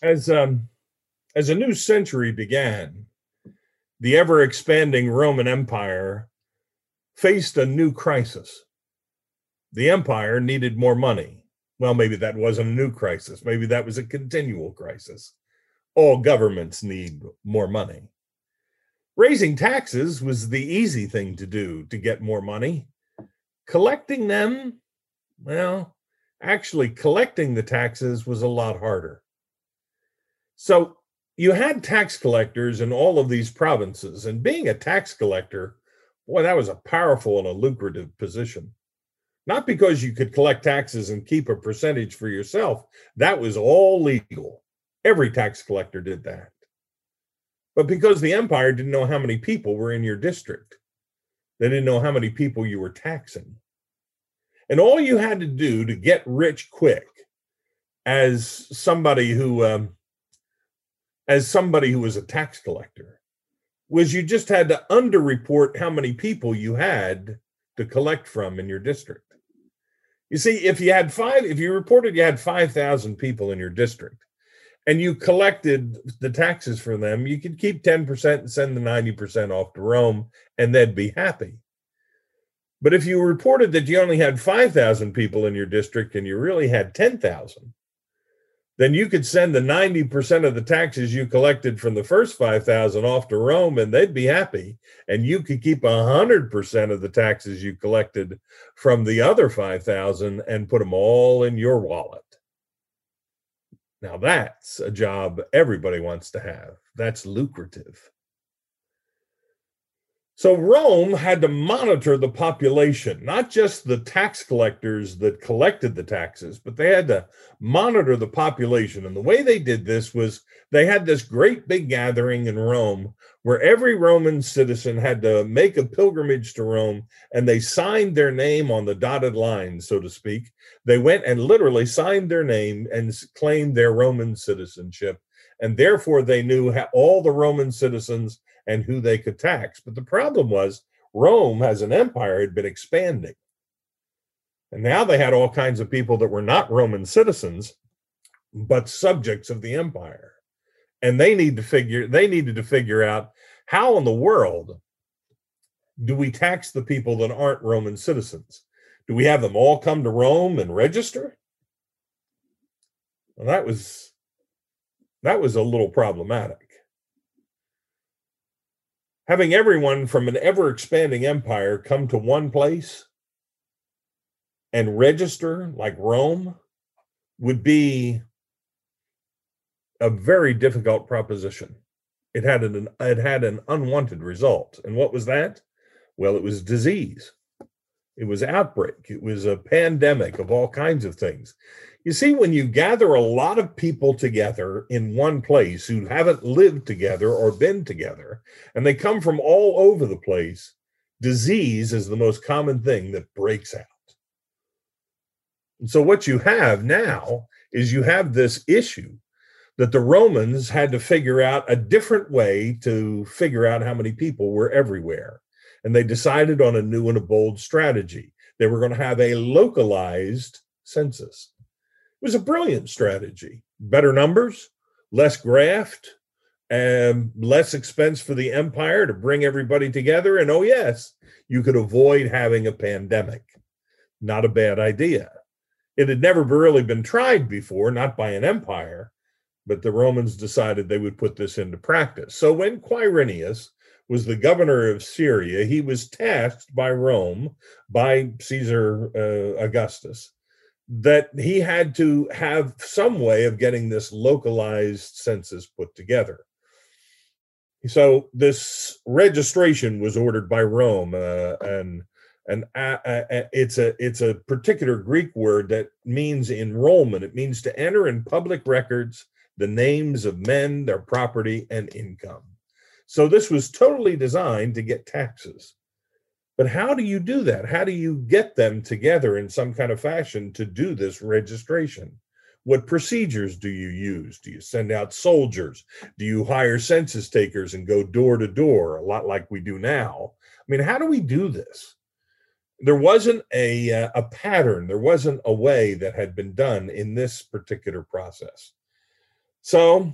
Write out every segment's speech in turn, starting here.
As um, as a new century began, the ever expanding Roman Empire faced a new crisis. The empire needed more money. Well, maybe that wasn't a new crisis. Maybe that was a continual crisis. All governments need more money. Raising taxes was the easy thing to do to get more money. Collecting them, well, actually collecting the taxes was a lot harder. So you had tax collectors in all of these provinces, and being a tax collector, boy, that was a powerful and a lucrative position. Not because you could collect taxes and keep a percentage for yourself, that was all legal. Every tax collector did that. But because the empire didn't know how many people were in your district, they didn't know how many people you were taxing. And all you had to do to get rich quick, as somebody who, um, as somebody who was a tax collector, was you just had to underreport how many people you had to collect from in your district. You see, if you had five, if you reported you had 5,000 people in your district and you collected the taxes for them, you could keep 10% and send the 90% off to Rome and they'd be happy. But if you reported that you only had 5,000 people in your district and you really had 10,000, then you could send the 90% of the taxes you collected from the first 5,000 off to Rome and they'd be happy. And you could keep 100% of the taxes you collected from the other 5,000 and put them all in your wallet. Now, that's a job everybody wants to have. That's lucrative. So Rome had to monitor the population, not just the tax collectors that collected the taxes, but they had to monitor the population. And the way they did this was they had this great big gathering in Rome where every Roman citizen had to make a pilgrimage to Rome and they signed their name on the dotted line, so to speak. They went and literally signed their name and claimed their Roman citizenship. And therefore, they knew all the Roman citizens and who they could tax. But the problem was Rome, as an empire, had been expanding. And now they had all kinds of people that were not Roman citizens, but subjects of the empire. And they need to figure they needed to figure out how in the world do we tax the people that aren't Roman citizens? Do we have them all come to Rome and register? Well, that was that was a little problematic having everyone from an ever expanding empire come to one place and register like Rome would be a very difficult proposition. It had an it had an unwanted result. And what was that? Well, it was disease. It was outbreak. It was a pandemic of all kinds of things. You see, when you gather a lot of people together in one place who haven't lived together or been together, and they come from all over the place, disease is the most common thing that breaks out. And so, what you have now is you have this issue that the Romans had to figure out a different way to figure out how many people were everywhere. And they decided on a new and a bold strategy. They were going to have a localized census. Was a brilliant strategy. Better numbers, less graft, and less expense for the empire to bring everybody together. And oh, yes, you could avoid having a pandemic. Not a bad idea. It had never really been tried before, not by an empire, but the Romans decided they would put this into practice. So when Quirinius was the governor of Syria, he was tasked by Rome, by Caesar uh, Augustus, that he had to have some way of getting this localized census put together. So this registration was ordered by Rome, uh, and and uh, uh, uh, it's a it's a particular Greek word that means enrollment. It means to enter in public records the names of men, their property, and income. So this was totally designed to get taxes. But how do you do that? How do you get them together in some kind of fashion to do this registration? What procedures do you use? Do you send out soldiers? Do you hire census takers and go door to door, a lot like we do now? I mean, how do we do this? There wasn't a, uh, a pattern, there wasn't a way that had been done in this particular process. So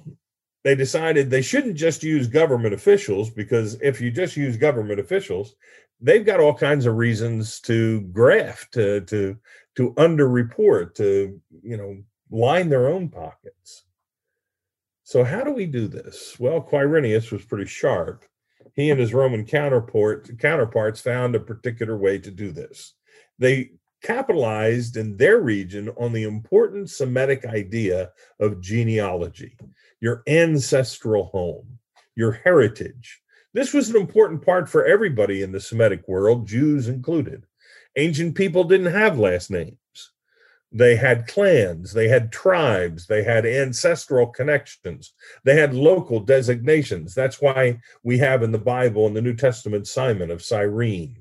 they decided they shouldn't just use government officials because if you just use government officials, they've got all kinds of reasons to graft, to to to underreport, to you know line their own pockets. So how do we do this? Well, Quirinius was pretty sharp. He and his Roman counterpart counterparts found a particular way to do this. They capitalized in their region on the important Semitic idea of genealogy, your ancestral home, your heritage. This was an important part for everybody in the Semitic world, Jews included. Ancient people didn't have last names. They had clans, they had tribes, they had ancestral connections, they had local designations. That's why we have in the Bible in the New Testament Simon of Cyrene.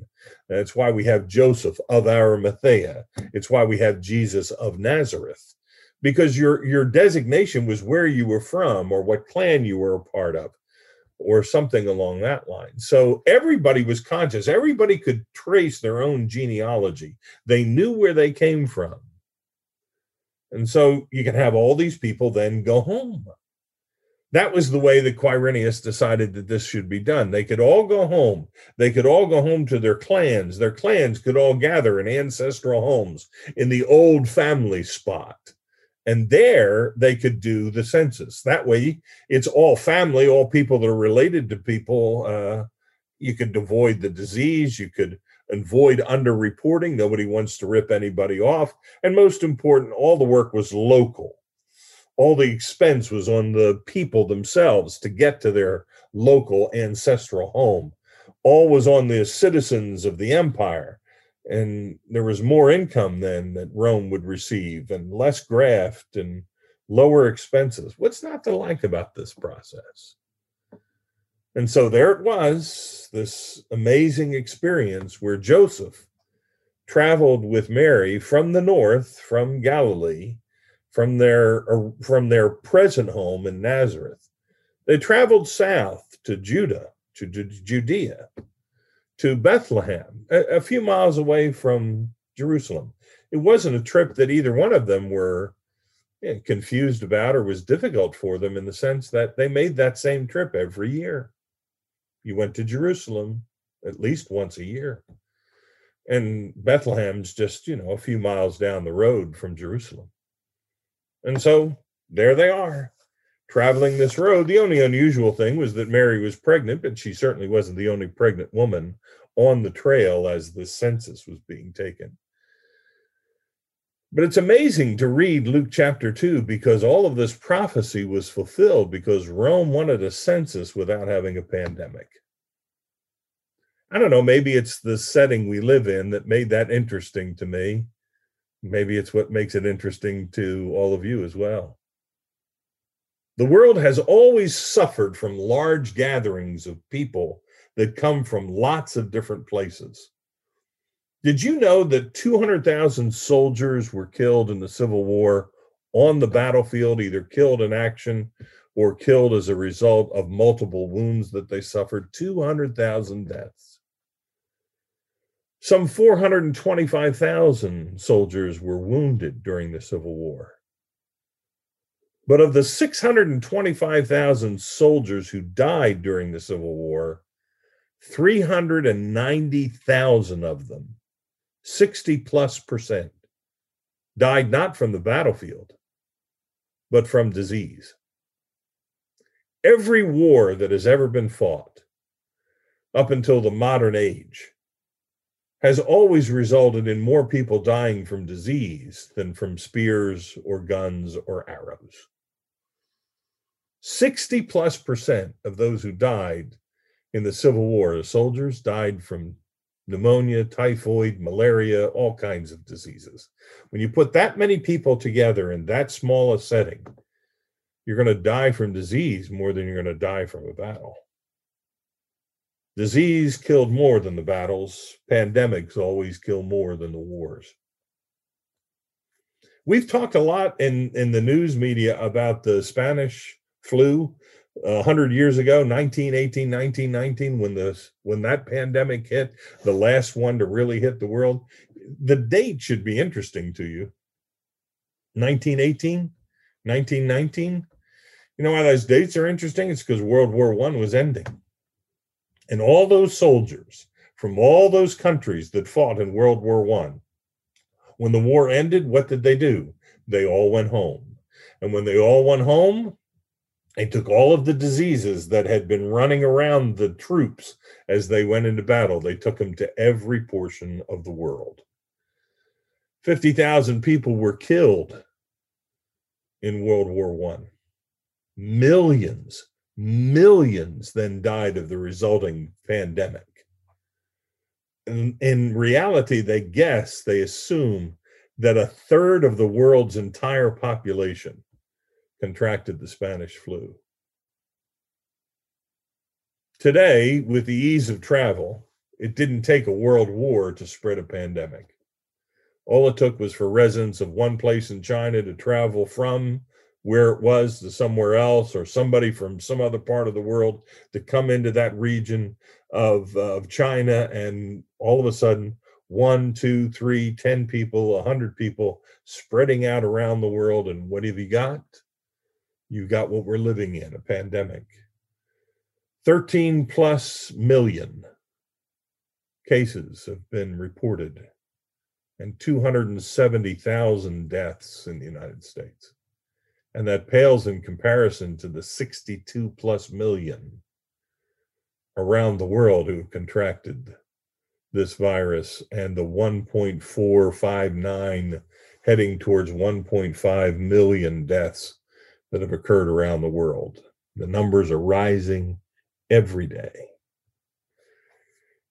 That's why we have Joseph of Arimathea. It's why we have Jesus of Nazareth. Because your your designation was where you were from or what clan you were a part of or something along that line. So everybody was conscious. Everybody could trace their own genealogy. They knew where they came from. And so you can have all these people then go home. That was the way that Quirinius decided that this should be done. They could all go home. They could all go home to their clans. Their clans could all gather in ancestral homes in the old family spot. And there they could do the census. That way, it's all family, all people that are related to people. Uh, you could avoid the disease. You could avoid underreporting. Nobody wants to rip anybody off. And most important, all the work was local all the expense was on the people themselves to get to their local ancestral home. All was on the citizens of the empire. And there was more income then that Rome would receive and less graft and lower expenses. What's not to like about this process? And so there it was, this amazing experience where Joseph traveled with Mary from the north, from Galilee, from their from their present home in Nazareth. They traveled south to Judah, to, Judea, to Bethlehem, a, a few miles away from Jerusalem. It wasn't a trip that either one of them were you know, confused about or was difficult for them in the sense that they made that same trip every year. You went to Jerusalem at least once a year. And Bethlehem's just, you know, a few miles down the road from Jerusalem. And so there they are, traveling this road. The only unusual thing was that Mary was pregnant, but she certainly wasn't the only pregnant woman on the trail as the census was being taken. But it's amazing to read Luke chapter 2 because all of this prophecy was fulfilled because Rome wanted a census without having a pandemic. I don't know, maybe it's the setting we live in that made that interesting to me maybe it's what makes it interesting to all of you as well. The world has always suffered from large gatherings of people that come from lots of different places. Did you know that 200,000 soldiers were killed in the Civil War on the battlefield, either killed in action or killed as a result of multiple wounds that they suffered? 200,000 deaths. Some 425,000 soldiers were wounded during the Civil War. But of the 625,000 soldiers who died during the Civil War, 390,000 of them, 60 plus percent, died not from the battlefield, but from disease. Every war that has ever been fought up until the modern age has always resulted in more people dying from disease than from spears or guns or arrows. 60 plus percent of those who died in the Civil War, the soldiers died from pneumonia, typhoid, malaria, all kinds of diseases. When you put that many people together in that small a setting, you're going to die from disease more than you're going to die from a battle. Disease killed more than the battles. Pandemics always kill more than the wars. We've talked a lot in, in the news media about the Spanish flu uh, a hundred years ago, 1918, 1919, when the when that pandemic hit, the last one to really hit the world. The date should be interesting to you. 1918, 1919. You know why those dates are interesting? It's because World War One was ending. And all those soldiers from all those countries that fought in World War One, when the war ended, what did they do? They all went home. And when they all went home, they took all of the diseases that had been running around the troops as they went into battle, they took them to every portion of the world. 50,000 people were killed in World War. Millions, millions then died of the resulting pandemic. In, in reality, they guess, they assume that a third of the world's entire population contracted the Spanish flu. Today, with the ease of travel, it didn't take a world war to spread a pandemic. All it took was for residents of one place in China to travel from where it was to somewhere else, or somebody from some other part of the world to come into that region of, of China, and all of a sudden, one, two, three, ten people, a hundred people spreading out around the world. And what have you got? You got what we're living in a pandemic. 13 plus million cases have been reported and 270,000 deaths in the United States. And that pales in comparison to the 62 plus million around the world who have contracted this virus and the 1.459 heading towards 1.5 million deaths that have occurred around the world. The numbers are rising every day.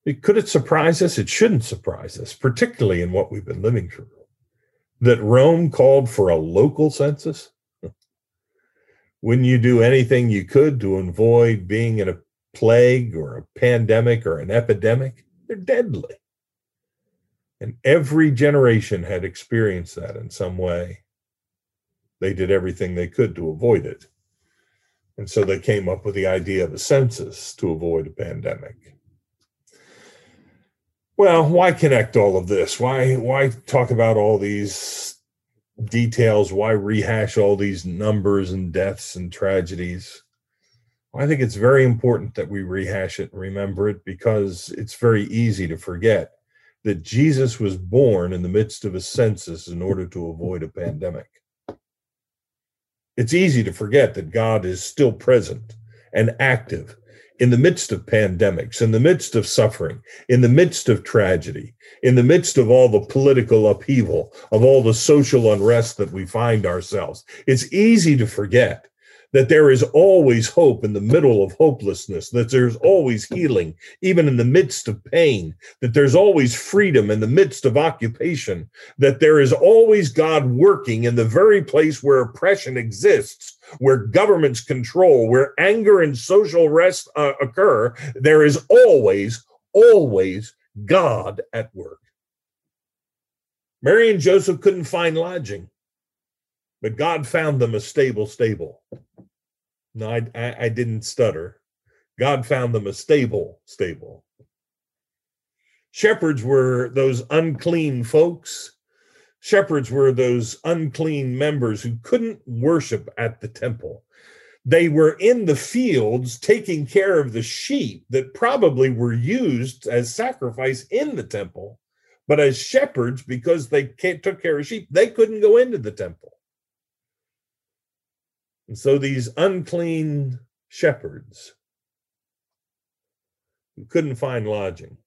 It, could it surprise us? It shouldn't surprise us, particularly in what we've been living through. That Rome called for a local census. Wouldn't you do anything you could to avoid being in a plague or a pandemic or an epidemic? They're deadly. And every generation had experienced that in some way. They did everything they could to avoid it. And so they came up with the idea of a census to avoid a pandemic. Well, why connect all of this? Why why talk about all these details? Why rehash all these numbers and deaths and tragedies? I think it's very important that we rehash it and remember it because it's very easy to forget that Jesus was born in the midst of a census in order to avoid a pandemic it's easy to forget that God is still present and active in the midst of pandemics, in the midst of suffering, in the midst of tragedy, in the midst of all the political upheaval, of all the social unrest that we find ourselves. It's easy to forget that there is always hope in the middle of hopelessness, that there's always healing, even in the midst of pain, that there's always freedom in the midst of occupation, that there is always God working in the very place where oppression exists, where governments control, where anger and social rest uh, occur. There is always, always God at work. Mary and Joseph couldn't find lodging, but God found them a stable stable. No, I, I, I didn't stutter. God found them a stable stable. Shepherds were those unclean folks. Shepherds were those unclean members who couldn't worship at the temple. They were in the fields taking care of the sheep that probably were used as sacrifice in the temple. But as shepherds, because they took care of sheep, they couldn't go into the temple. And so these unclean shepherds who couldn't find lodging,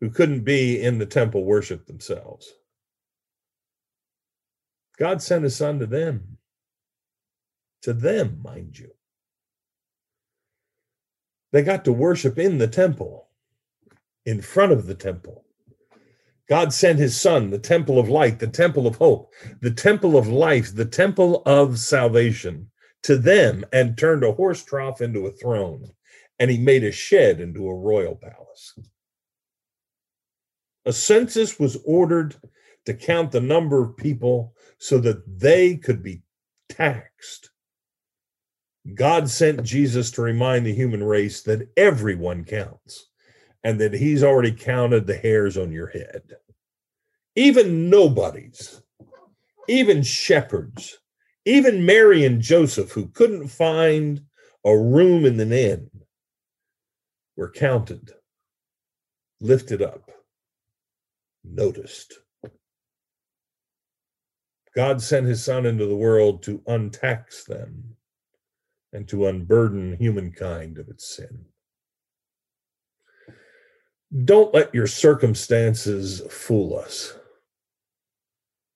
who couldn't be in the temple worship themselves, God sent his son to them. To them, mind you. They got to worship in the temple, in front of the temple. God sent his son, the temple of light, the temple of hope, the temple of life, the temple of salvation to them and turned a horse trough into a throne. And he made a shed into a royal palace. A census was ordered to count the number of people so that they could be taxed. God sent Jesus to remind the human race that everyone counts and that he's already counted the hairs on your head. Even nobodies, even shepherds, Even Mary and Joseph, who couldn't find a room in the inn, were counted, lifted up, noticed. God sent his son into the world to untax them and to unburden humankind of its sin. Don't let your circumstances fool us.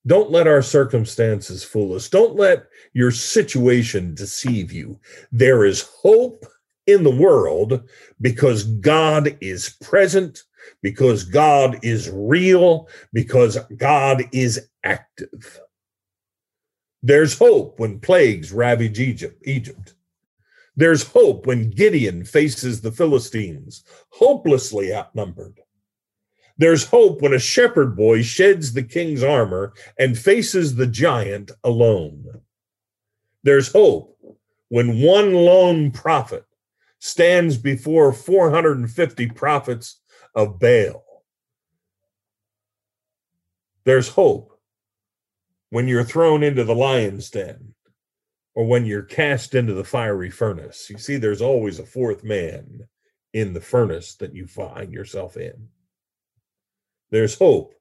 Don't let our circumstances fool us. Don't let your situation deceive you. There is hope in the world because God is present, because God is real, because God is active. There's hope when plagues ravage Egypt. Egypt. There's hope when Gideon faces the Philistines, hopelessly outnumbered. There's hope when a shepherd boy sheds the king's armor and faces the giant alone. There's hope when one lone prophet stands before 450 prophets of Baal. There's hope when you're thrown into the lion's den or when you're cast into the fiery furnace. You see, there's always a fourth man in the furnace that you find yourself in. There's hope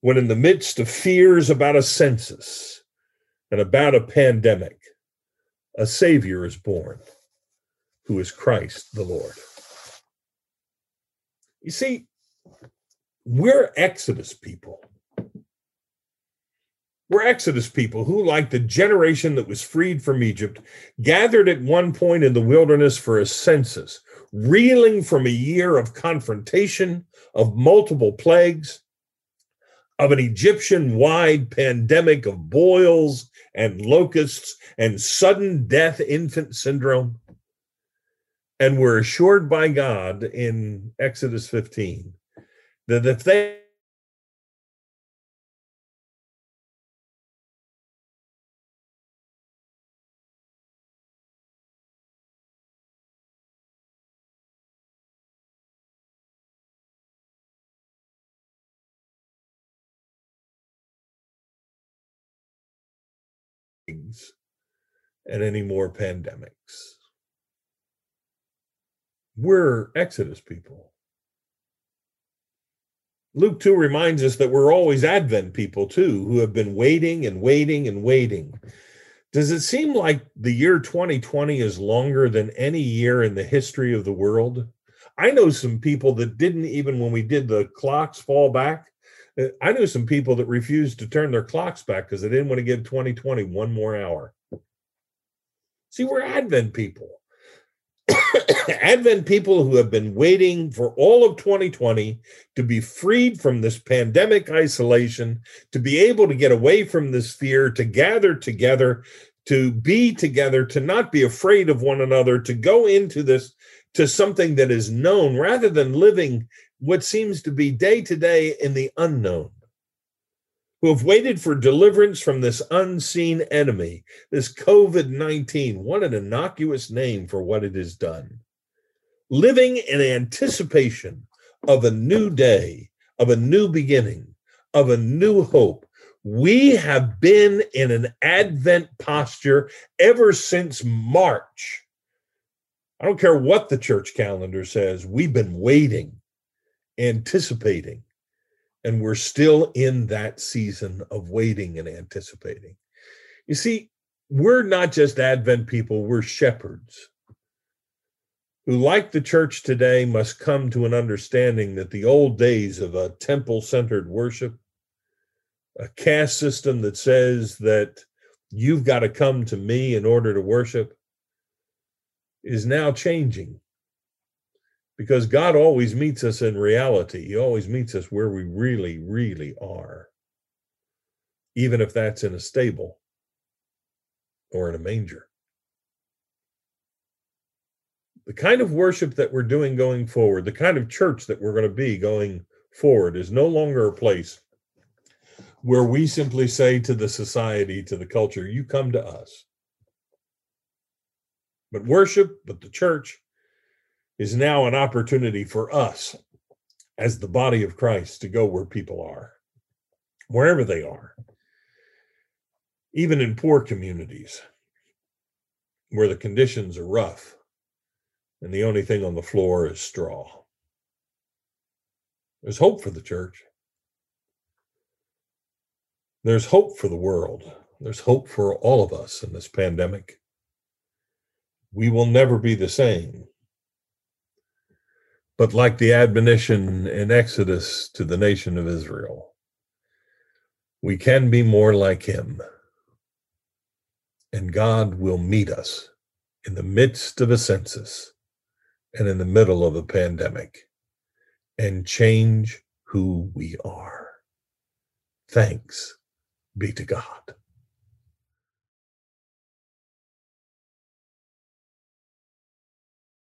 when, in the midst of fears about a census and about a pandemic, a Savior is born who is Christ the Lord. You see, we're Exodus people. We're Exodus people who, like the generation that was freed from Egypt, gathered at one point in the wilderness for a census, reeling from a year of confrontation, of multiple plagues, of an Egyptian wide pandemic of boils and locusts and sudden death infant syndrome. And we're assured by God in Exodus 15 that if they and any more pandemics. We're Exodus people. Luke 2 reminds us that we're always Advent people too, who have been waiting and waiting and waiting. Does it seem like the year 2020 is longer than any year in the history of the world? I know some people that didn't even when we did the clocks fall back. Uh, I knew some people that refused to turn their clocks back because they didn't want to give 2020 one more hour. See, we're Advent people. Advent people who have been waiting for all of 2020 to be freed from this pandemic isolation, to be able to get away from this fear, to gather together, to be together, to not be afraid of one another, to go into this to something that is known rather than living what seems to be day to day in the unknown who have waited for deliverance from this unseen enemy, this COVID 19. What an innocuous name for what it has done. Living in anticipation of a new day, of a new beginning, of a new hope. We have been in an Advent posture ever since March. I don't care what the church calendar says, we've been waiting, anticipating and we're still in that season of waiting and anticipating. You see, we're not just Advent people, we're shepherds who, like the church today, must come to an understanding that the old days of a temple centered worship, a caste system that says that you've got to come to me in order to worship, is now changing because God always meets us in reality. He always meets us where we really, really are, even if that's in a stable or in a manger. The kind of worship that we're doing going forward, the kind of church that we're going to be going forward, is no longer a place where we simply say to the society, to the culture, you come to us. But worship, but the church is now an opportunity for us as the body of Christ to go where people are, wherever they are. even in poor communities where the conditions are rough and the only thing on the floor is straw. There's hope for the church. There's hope for the world. There's hope for all of us in this pandemic. We will never be the same. But like the admonition in Exodus to the nation of Israel, we can be more like him. And God will meet us in the midst of a census and in the middle of a pandemic and change who we are. Thanks be to God.